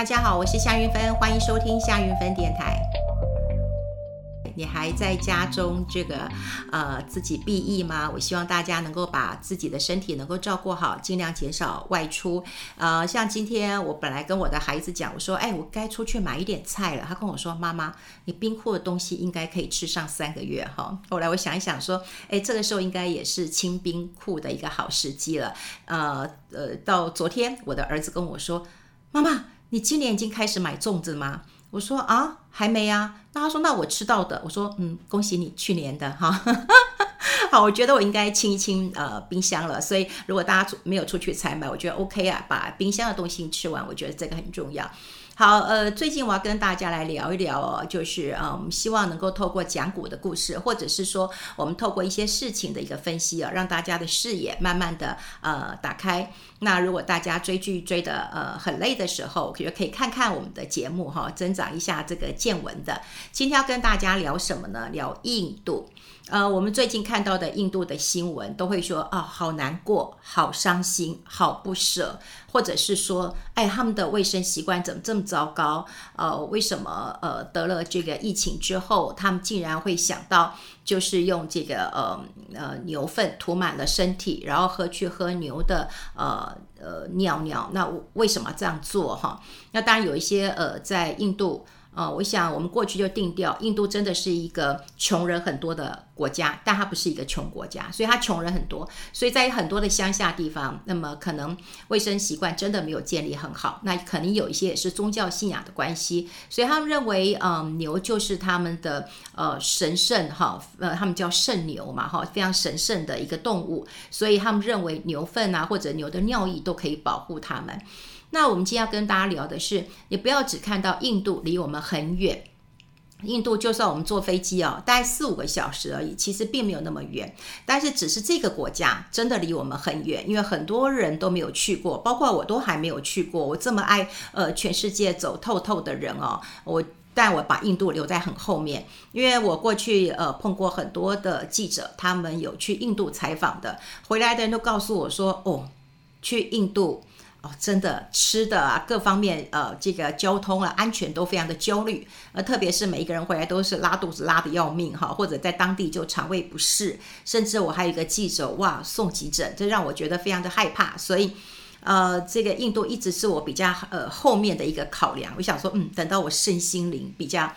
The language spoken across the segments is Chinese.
大家好，我是夏云芬，欢迎收听夏云芬电台。你还在家中这个呃自己避疫吗？我希望大家能够把自己的身体能够照顾好，尽量减少外出。呃，像今天我本来跟我的孩子讲，我说，哎，我该出去买一点菜了。他跟我说，妈妈，你冰库的东西应该可以吃上三个月哈。后来我想一想说，哎，这个时候应该也是清冰库的一个好时机了。呃呃，到昨天我的儿子跟我说，妈妈，你今年已经开始买粽子吗？我说啊，还没啊。那他说，那我吃到的。我说，嗯，恭喜你去年的哈。好，我觉得我应该清一清呃冰箱了。所以如果大家没有出去采买，我觉得 OK 啊，把冰箱的东西吃完，我觉得这个很重要。好，呃，最近我要跟大家来聊一聊哦，就是呃，我们希望能够透过讲古的故事，或者是说我们透过一些事情的一个分析啊，让大家的视野慢慢的呃打开。那如果大家追剧追得呃很累的时候，我觉得可以看看我们的节目哈，增长一下这个见闻的。今天要跟大家聊什么呢？聊印度。呃，我们最近看到的印度的新闻都会说啊，好难过，好伤心，好不舍，或者是说，哎，他们的卫生习惯怎么这么糟糕？呃，为什么呃得了这个疫情之后，他们竟然会想到就是用这个呃呃牛粪涂满了身体，然后喝去喝牛的呃呃尿尿？那为什么这样做哈？那当然有一些呃在印度。呃，我想我们过去就定调，印度真的是一个穷人很多的国家，但它不是一个穷国家，所以它穷人很多，所以在很多的乡下地方，那么可能卫生习惯真的没有建立很好，那可能有一些也是宗教信仰的关系，所以他们认为，嗯、牛就是他们的呃神圣哈，呃，他们叫圣牛嘛哈，非常神圣的一个动物，所以他们认为牛粪啊或者牛的尿液都可以保护他们。那我们今天要跟大家聊的是，你不要只看到印度离我们很远，印度就算我们坐飞机哦，大概四五个小时而已，其实并没有那么远。但是只是这个国家真的离我们很远，因为很多人都没有去过，包括我都还没有去过。我这么爱呃全世界走透透的人哦，我但我把印度留在很后面，因为我过去呃碰过很多的记者，他们有去印度采访的，回来的人都告诉我说，哦，去印度。哦，真的吃的啊，各方面呃，这个交通啊，安全都非常的焦虑，呃，特别是每一个人回来都是拉肚子拉得要命哈，或者在当地就肠胃不适，甚至我还有一个记者哇送急诊，这让我觉得非常的害怕，所以呃，这个印度一直是我比较呃后面的一个考量，我想说嗯，等到我身心灵比较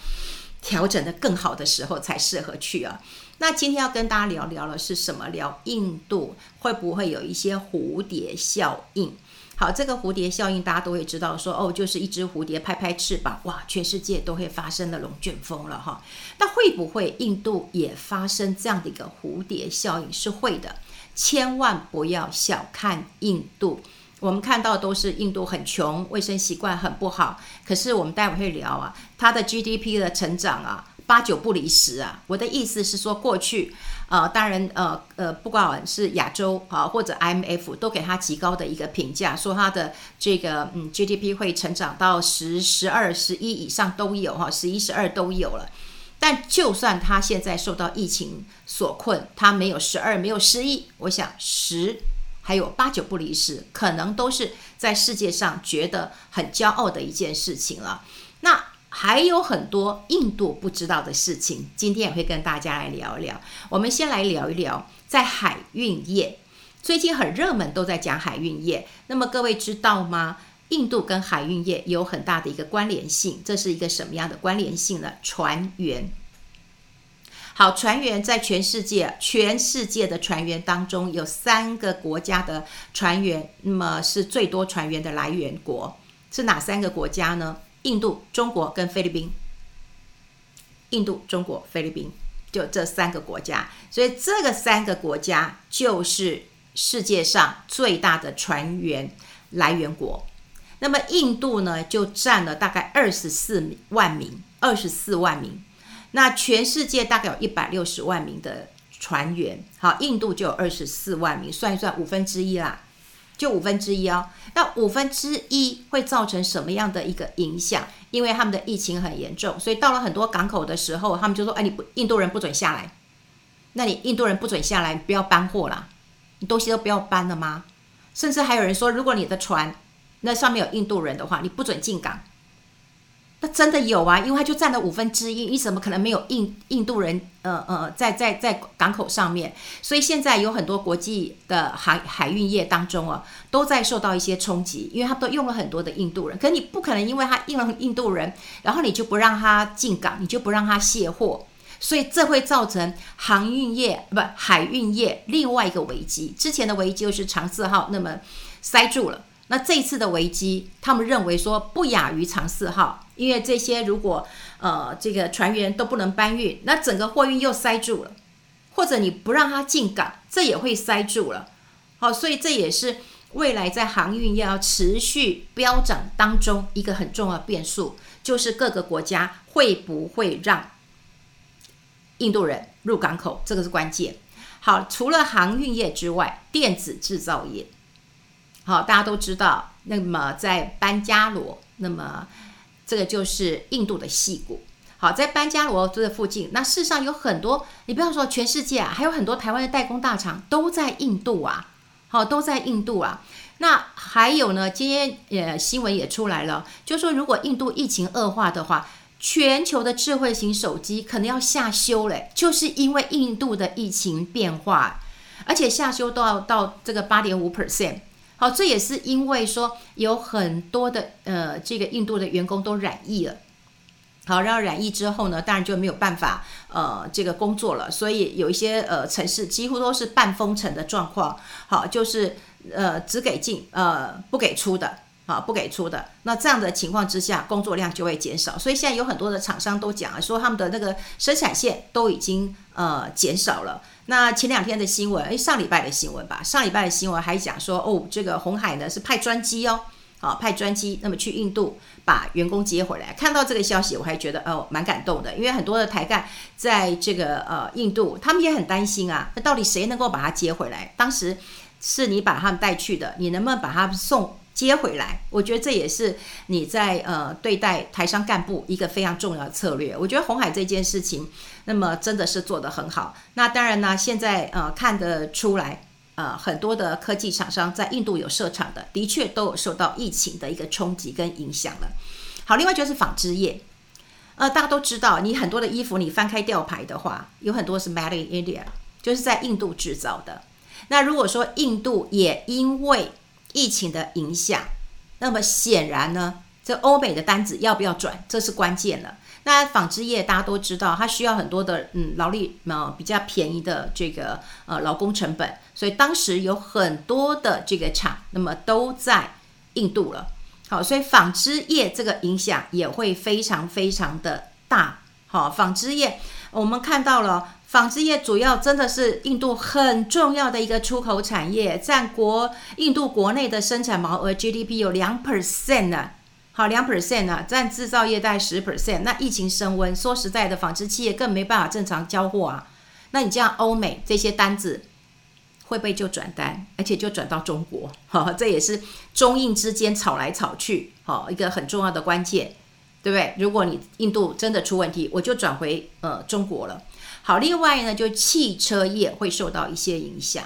调整得更好的时候才适合去啊。那今天要跟大家聊聊的是什么？聊印度会不会有一些蝴蝶效应？好，这个蝴蝶效应大家都会知道说，哦，就是一只蝴蝶拍拍翅膀，哇，全世界都会发生了龙卷风了哈。那会不会印度也发生这样的一个蝴蝶效应？是会的，千万不要小看印度。我们看到都是印度很穷，卫生习惯很不好，可是我们待会会聊啊，它的 GDP 的成长啊。八九不离十啊！我的意思是说，过去，呃，当然，呃，呃，不管是亚洲啊，或者 IMF 都给他极高的一个评价，说他的这个嗯 GDP 会成长到十、十二、十一以上都有哈，十一、十二都有了。但就算他现在受到疫情所困，他没有十二，没有十一，我想十还有八九不离十，可能都是在世界上觉得很骄傲的一件事情了。那。还有很多印度不知道的事情，今天也会跟大家来聊一聊。我们先来聊一聊，在海运业，最近很热门，都在讲海运业。那么各位知道吗？印度跟海运业有很大的一个关联性，这是一个什么样的关联性呢？船员。好，船员在全世界，全世界的船员当中，有三个国家的船员，那么是最多船员的来源国，是哪三个国家呢？印度、中国跟菲律宾，印度、中国、菲律宾，就这三个国家，所以这个三个国家就是世界上最大的船员来源国。那么印度呢，就占了大概二十四万名，二十四万名。那全世界大概有一百六十万名的船员，好，印度就有二十四万名，算一算五分之一啦。就五分之一哦，那五分之一会造成什么样的一个影响？因为他们的疫情很严重，所以到了很多港口的时候，他们就说：“哎，你不，印度人不准下来。那你印度人不准下来，你不要搬货啦，你东西都不要搬了吗？甚至还有人说，如果你的船那上面有印度人的话，你不准进港，真的有啊，因为它就占了五分之一，你怎么可能没有印印度人？呃呃，在在在港口上面，所以现在有很多国际的海海运业当中啊，都在受到一些冲击，因为他们都用了很多的印度人。可你不可能因为他印了印度人，然后你就不让他进港，你就不让他卸货，所以这会造成航运业不海运业另外一个危机。之前的危机就是长字号那么塞住了。那这一次的危机，他们认为说不亚于长四号，因为这些如果呃这个船员都不能搬运，那整个货运又塞住了，或者你不让他进港，这也会塞住了。好，所以这也是未来在航运业要持续飙涨当中一个很重要的变数，就是各个国家会不会让印度人入港口，这个是关键。好，除了航运业之外，电子制造业。好，大家都知道，那么在班加罗，那么这个就是印度的矽谷。好，在班加罗这附近，那事实上有很多，你不要说全世界啊，还有很多台湾的代工大厂都在印度啊。好，都在印度啊。那还有呢，今天呃新闻也出来了，就说如果印度疫情恶化的话，全球的智慧型手机可能要下修嘞，就是因为印度的疫情变化，而且下修都要到这个八点五 percent。哦，这也是因为说有很多的呃，这个印度的员工都染疫了。好，然后染疫之后呢，当然就没有办法呃，这个工作了。所以有一些呃城市几乎都是半封城的状况。好，就是呃只给进呃不给出的。啊，不给出的。那这样的情况之下，工作量就会减少。所以现在有很多的厂商都讲啊，说他们的那个生产线都已经呃减少了。那前两天的新闻，诶，上礼拜的新闻吧，上礼拜的新闻还讲说，哦，这个红海呢是派专机哦，好，派专机，那么去印度把员工接回来。看到这个消息，我还觉得哦，蛮感动的，因为很多的台干在这个呃印度，他们也很担心啊，那到底谁能够把他接回来？当时是你把他们带去的，你能不能把他们送？接回来，我觉得这也是你在呃对待台商干部一个非常重要的策略。我觉得红海这件事情，那么真的是做得很好。那当然呢，现在呃看得出来，呃很多的科技厂商在印度有设厂的，的确都有受到疫情的一个冲击跟影响了。好，另外就是纺织业，呃大家都知道，你很多的衣服你翻开吊牌的话，有很多是 Made in India，就是在印度制造的。那如果说印度也因为疫情的影响，那么显然呢，这欧美的单子要不要转，这是关键了。那纺织业大家都知道，它需要很多的嗯劳力呃比较便宜的这个呃劳工成本，所以当时有很多的这个厂，那么都在印度了。好，所以纺织业这个影响也会非常非常的大。好，纺织业我们看到了。纺织业主要真的是印度很重要的一个出口产业，占国印度国内的生产毛额 GDP 有两 percent 呢，好两 percent 呢，占制造业大概十 percent。那疫情升温，说实在的，纺织企业更没办法正常交货啊。那你这样欧美这些单子会不会就转单，而且就转到中国？哈，这也是中印之间吵来吵去，好一个很重要的关键，对不对？如果你印度真的出问题，我就转回呃中国了。好，另外呢，就汽车业会受到一些影响。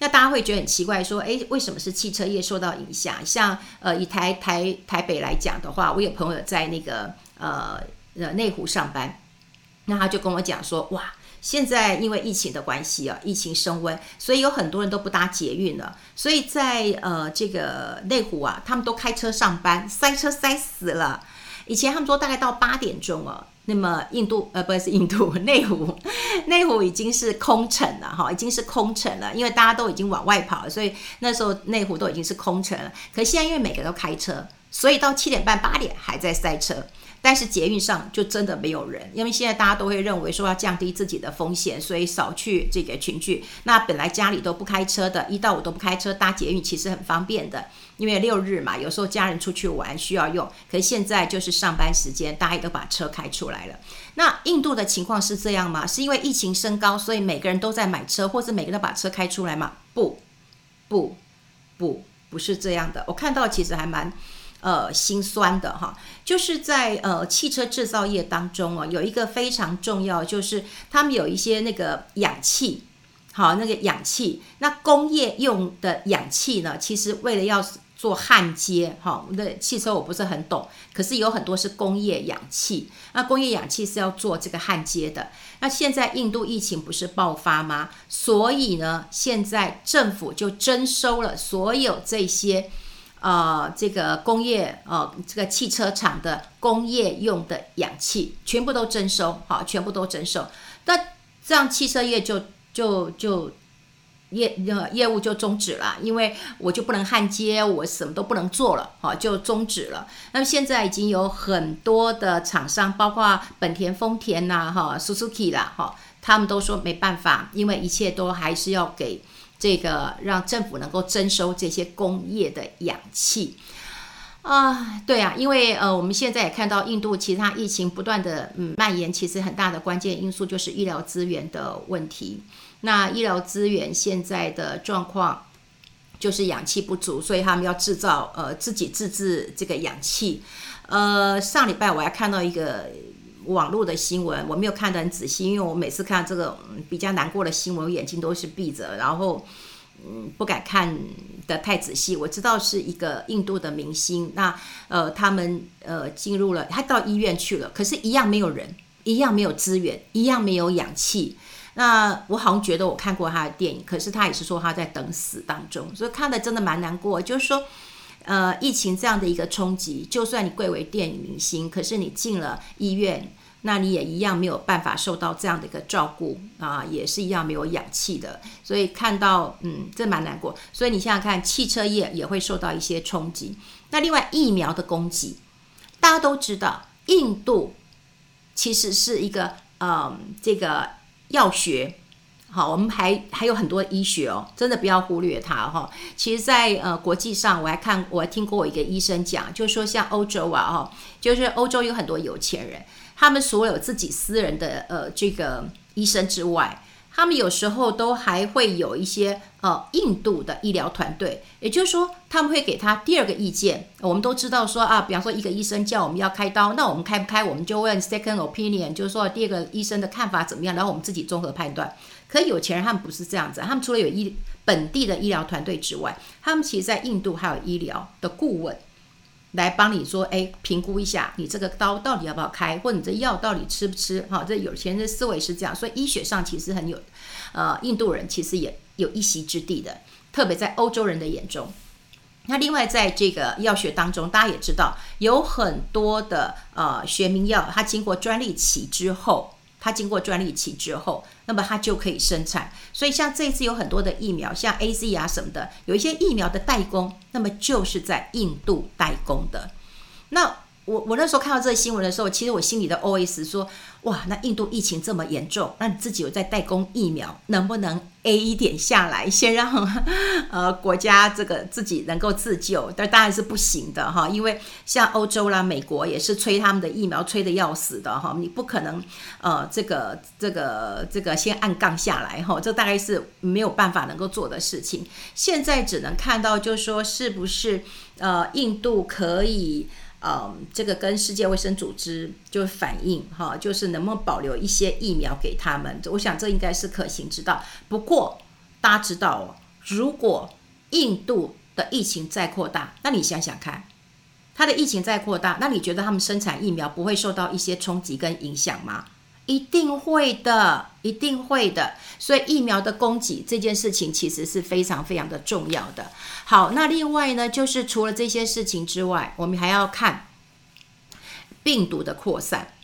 那大家会觉得很奇怪，说，诶，为什么是汽车业受到影响？像呃，以台台台北来讲的话，我有朋友在那个呃呃内湖上班，那他就跟我讲说，哇，现在因为疫情的关系啊，疫情升温，所以有很多人都不搭捷运了，所以在呃这个内湖啊，他们都开车上班，塞车塞死了。以前他们说大概到八点钟哦。那么印度呃，不是印度，内湖，内湖已经是空城了哈，已经是空城了，因为大家都已经往外跑了，所以那时候内湖都已经是空城了。可现在因为每个都开车，所以到七点半八点还在塞车。但是捷运上就真的没有人，因为现在大家都会认为说要降低自己的风险，所以少去这个群聚。那本来家里都不开车的，一到五都不开车，搭捷运其实很方便的，因为六日嘛，有时候家人出去玩需要用。可是现在就是上班时间，大家也都把车开出来了。那印度的情况是这样吗？是因为疫情升高，所以每个人都在买车，或是每个人都把车开出来吗？不，不，不，不是这样的。我看到其实还蛮。呃，心酸的哈，就是在呃汽车制造业当中啊，有一个非常重要，就是他们有一些那个氧气，好，那个氧气，那工业用的氧气呢，其实为了要做焊接，哈，那汽车我不是很懂，可是有很多是工业氧气，那工业氧气是要做这个焊接的。那现在印度疫情不是爆发吗？所以呢，现在政府就征收了所有这些。呃，这个工业呃，这个汽车厂的工业用的氧气全部都征收，好，全部都征收。那这样汽车业就就就业呃业务就终止了，因为我就不能焊接，我什么都不能做了，好，就终止了。那么现在已经有很多的厂商，包括本田、丰田呐，哈，Suzuki 啦，哈，他们都说没办法，因为一切都还是要给。这个让政府能够征收这些工业的氧气啊，对啊，因为呃，我们现在也看到印度其他疫情不断的嗯蔓延，其实很大的关键因素就是医疗资源的问题。那医疗资源现在的状况就是氧气不足，所以他们要制造呃自己自制这个氧气。呃，上礼拜我还看到一个。网络的新闻我没有看得很仔细，因为我每次看这个比较难过的新闻，我眼睛都是闭着，然后嗯不敢看得太仔细。我知道是一个印度的明星，那呃他们呃进入了，他到医院去了，可是，一样没有人，一样没有资源，一样没有氧气。那我好像觉得我看过他的电影，可是他也是说他在等死当中，所以看得真的蛮难过。就是说，呃，疫情这样的一个冲击，就算你贵为电影明星，可是你进了医院。那你也一样没有办法受到这样的一个照顾啊，也是一样没有氧气的，所以看到嗯，这蛮难过。所以你想想看，汽车业也会受到一些冲击。那另外疫苗的供给，大家都知道，印度其实是一个嗯，这个药学好，我们还还有很多医学哦，真的不要忽略它哈。其实，在呃国际上，我还看我还听过我一个医生讲，就是说像欧洲啊哈，就是欧洲有很多有钱人。他们所有自己私人的呃这个医生之外，他们有时候都还会有一些呃印度的医疗团队，也就是说他们会给他第二个意见。我们都知道说啊，比方说一个医生叫我们要开刀，那我们开不开？我们就问 second opinion，就是说第二个医生的看法怎么样，然后我们自己综合判断。可有钱人他们不是这样子，他们除了有医本地的医疗团队之外，他们其实在印度还有医疗的顾问。来帮你说，哎，评估一下你这个刀到底要不要开，或者你这药到底吃不吃？哈，这有钱人的思维是这样，所以医学上其实很有，呃，印度人其实也有一席之地的，特别在欧洲人的眼中。那另外在这个药学当中，大家也知道有很多的呃学名药，它经过专利期之后。它经过专利期之后，那么它就可以生产。所以像这次有很多的疫苗，像 AZ 啊什么的，有一些疫苗的代工，那么就是在印度代工的。那我我那时候看到这个新闻的时候，其实我心里的 OS 说：哇，那印度疫情这么严重，那你自己有在代工疫苗，能不能 A 一点下来，先让呃国家这个自己能够自救？但当然是不行的哈，因为像欧洲啦、美国也是催他们的疫苗催得要死的哈，你不可能呃这个这个这个先按杠下来哈，这大概是没有办法能够做的事情。现在只能看到就是说，是不是呃印度可以。呃，这个跟世界卫生组织就反映哈，就是能不能保留一些疫苗给他们？我想这应该是可行之道。不过大家知道哦，如果印度的疫情再扩大，那你想想看，它的疫情再扩大，那你觉得他们生产疫苗不会受到一些冲击跟影响吗？一定会的，一定会的。所以疫苗的供给这件事情其实是非常非常的重要的。好，那另外呢，就是除了这些事情之外，我们还要看病毒的扩散。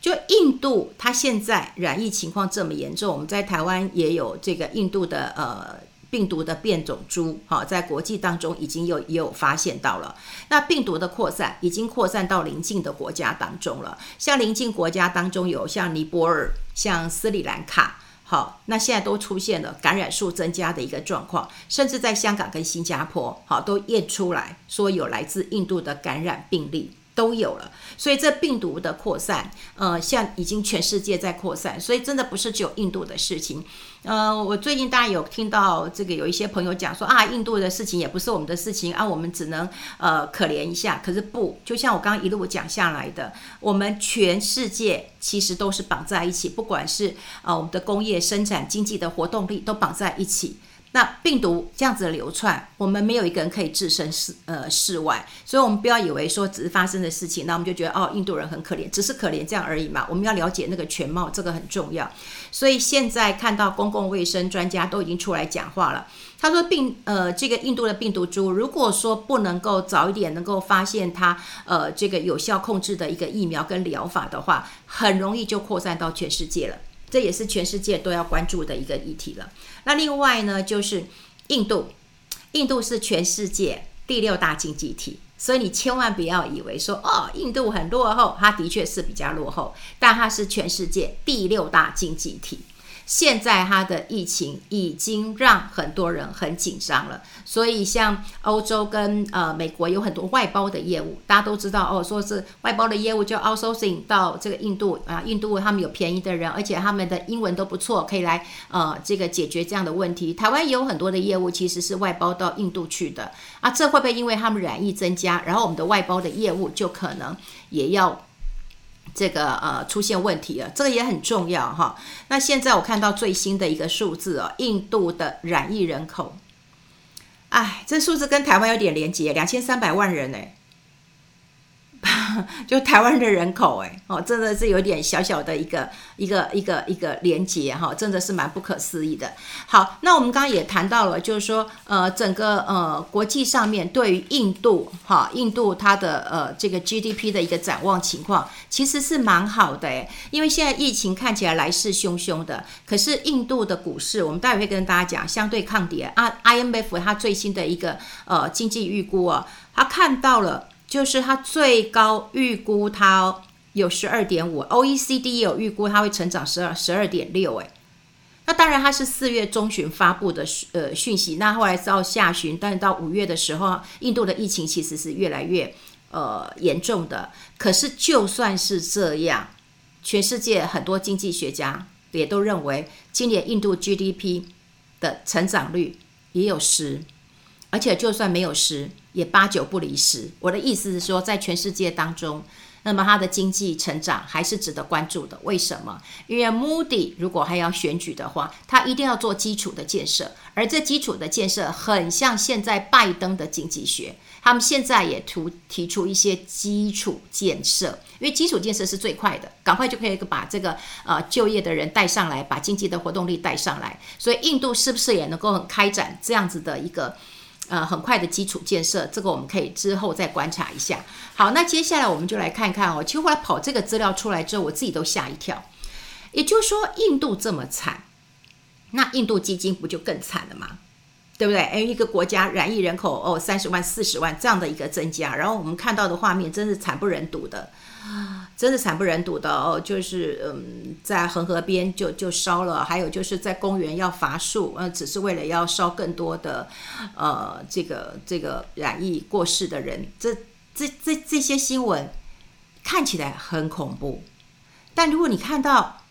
就印度，它现在染疫情况这么严重，我们在台湾也有这个印度的呃。病毒的变种株，好，在国际当中已经有也有发现到了。那病毒的扩散已经扩散到邻近的国家当中了。像邻近国家当中有像尼泊尔、像斯里兰卡，好，那现在都出现了感染数增加的一个状况，甚至在香港跟新加坡，好，都验出来说有来自印度的感染病例。都有了，所以这病毒的扩散，呃，像已经全世界在扩散，所以真的不是只有印度的事情。呃，我最近大家有听到这个有一些朋友讲说啊，印度的事情也不是我们的事情啊，我们只能呃可怜一下。可是不，就像我刚刚一路讲下来的，我们全世界其实都是绑在一起，不管是呃我们的工业生产、经济的活动力都绑在一起。那病毒这样子的流窜，我们没有一个人可以置身事呃事外，所以我们不要以为说只是发生的事情，那我们就觉得哦，印度人很可怜，只是可怜这样而已嘛。我们要了解那个全貌，这个很重要。所以现在看到公共卫生专家都已经出来讲话了，他说病呃这个印度的病毒株，如果说不能够早一点能够发现它呃这个有效控制的一个疫苗跟疗法的话，很容易就扩散到全世界了。这也是全世界都要关注的一个议题了。那另外呢，就是印度，印度是全世界第六大经济体，所以你千万不要以为说哦，印度很落后，它的确是比较落后，但它是全世界第六大经济体。现在它的疫情已经让很多人很紧张了，所以像欧洲跟呃美国有很多外包的业务，大家都知道哦，说是外包的业务就 outsourcing 到这个印度啊，印度他们有便宜的人，而且他们的英文都不错，可以来呃这个解决这样的问题。台湾也有很多的业务其实是外包到印度去的啊，这会不会因为他们染疫增加，然后我们的外包的业务就可能也要？这个呃出现问题了，这个也很重要哈。那现在我看到最新的一个数字哦，印度的染疫人口，哎，这数字跟台湾有点连结，两千三百万人呢。就台湾的人口，哎，哦，真的是有点小小的一个一个一个一个连接哈，真的是蛮不可思议的。好，那我们刚刚也谈到了，就是说，呃，整个呃国际上面对于印度哈，印度它的呃这个 GDP 的一个展望情况，其实是蛮好的哎，因为现在疫情看起来来势汹汹的，可是印度的股市，我们待会会跟大家讲相对抗跌啊，IMF 它最新的一个呃经济预估啊，它看到了。就是它最高预估它有十二点五，OECD 有预估它会成长十二十二点六，哎，那当然它是四月中旬发布的呃讯息，那后来到下旬，但是到五月的时候，印度的疫情其实是越来越呃严重的。可是就算是这样，全世界很多经济学家也都认为，今年印度 GDP 的成长率也有十，而且就算没有十。也八九不离十。我的意思是说，在全世界当中，那么它的经济成长还是值得关注的。为什么？因为 Moody 如果还要选举的话，他一定要做基础的建设，而这基础的建设很像现在拜登的经济学，他们现在也提提出一些基础建设，因为基础建设是最快的，赶快就可以把这个呃就业的人带上来，把经济的活动力带上来。所以印度是不是也能够很开展这样子的一个？呃，很快的基础建设，这个我们可以之后再观察一下。好，那接下来我们就来看看哦。其实后来跑这个资料出来之后，我自己都吓一跳。也就是说，印度这么惨，那印度基金不就更惨了吗？对不对？哎，一个国家染疫人口哦，三十万、四十万这样的一个增加，然后我们看到的画面真是惨不忍睹的啊。真的惨不忍睹的哦，就是嗯，在恒河边就就烧了，还有就是在公园要伐树，呃，只是为了要烧更多的，呃，这个这个染疫过世的人，这这这这些新闻看起来很恐怖，但如果你看到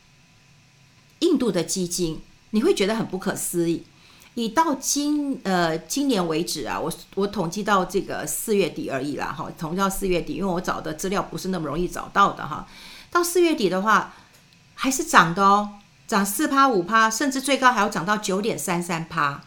印度的基金，你会觉得很不可思议。你到今呃今年为止啊，我我统计到这个四月底而已啦，哈，统计到四月底，因为我找的资料不是那么容易找到的哈。到四月底的话，还是涨的哦，涨四趴五趴，甚至最高还要涨到九点三三趴，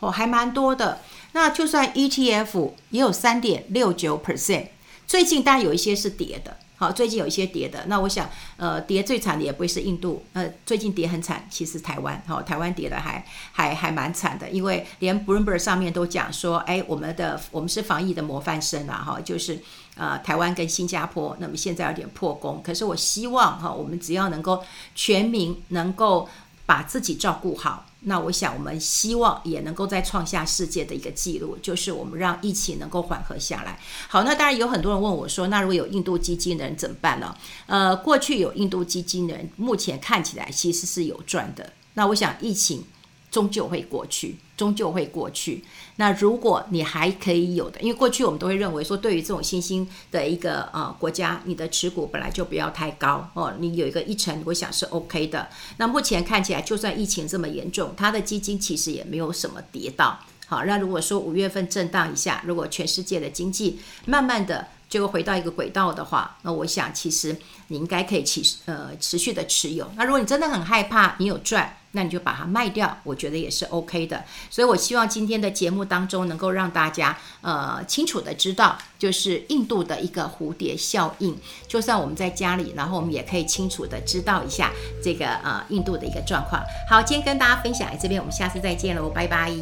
哦，还蛮多的。那就算 ETF 也有三点六九 percent，最近当然有一些是跌的。好，最近有一些跌的，那我想，呃，跌最惨的也不会是印度，呃，最近跌很惨，其实台湾，好、哦，台湾跌的还还还蛮惨的，因为连 Bloomberg 上面都讲说，哎，我们的我们是防疫的模范生啦，哈，就是呃，台湾跟新加坡，那么现在有点破功，可是我希望哈，我们只要能够全民能够把自己照顾好。那我想，我们希望也能够再创下世界的一个记录，就是我们让疫情能够缓和下来。好，那当然有很多人问我说，那如果有印度基金的人怎么办呢？呃，过去有印度基金的人，目前看起来其实是有赚的。那我想，疫情终究会过去，终究会过去。那如果你还可以有的，因为过去我们都会认为说，对于这种新兴的一个呃国家，你的持股本来就不要太高哦，你有一个一成，我想是 OK 的。那目前看起来，就算疫情这么严重，它的基金其实也没有什么跌到。好，那如果说五月份震荡一下，如果全世界的经济慢慢的就回到一个轨道的话，那我想其实你应该可以持呃持续的持有。那如果你真的很害怕，你有赚，那你就把它卖掉，我觉得也是 OK 的。所以我希望今天的节目当中能够让大家呃清楚的知道，就是印度的一个蝴蝶效应。就算我们在家里，然后我们也可以清楚的知道一下这个呃印度的一个状况。好，今天跟大家分享在这边，我们下次再见喽，拜拜。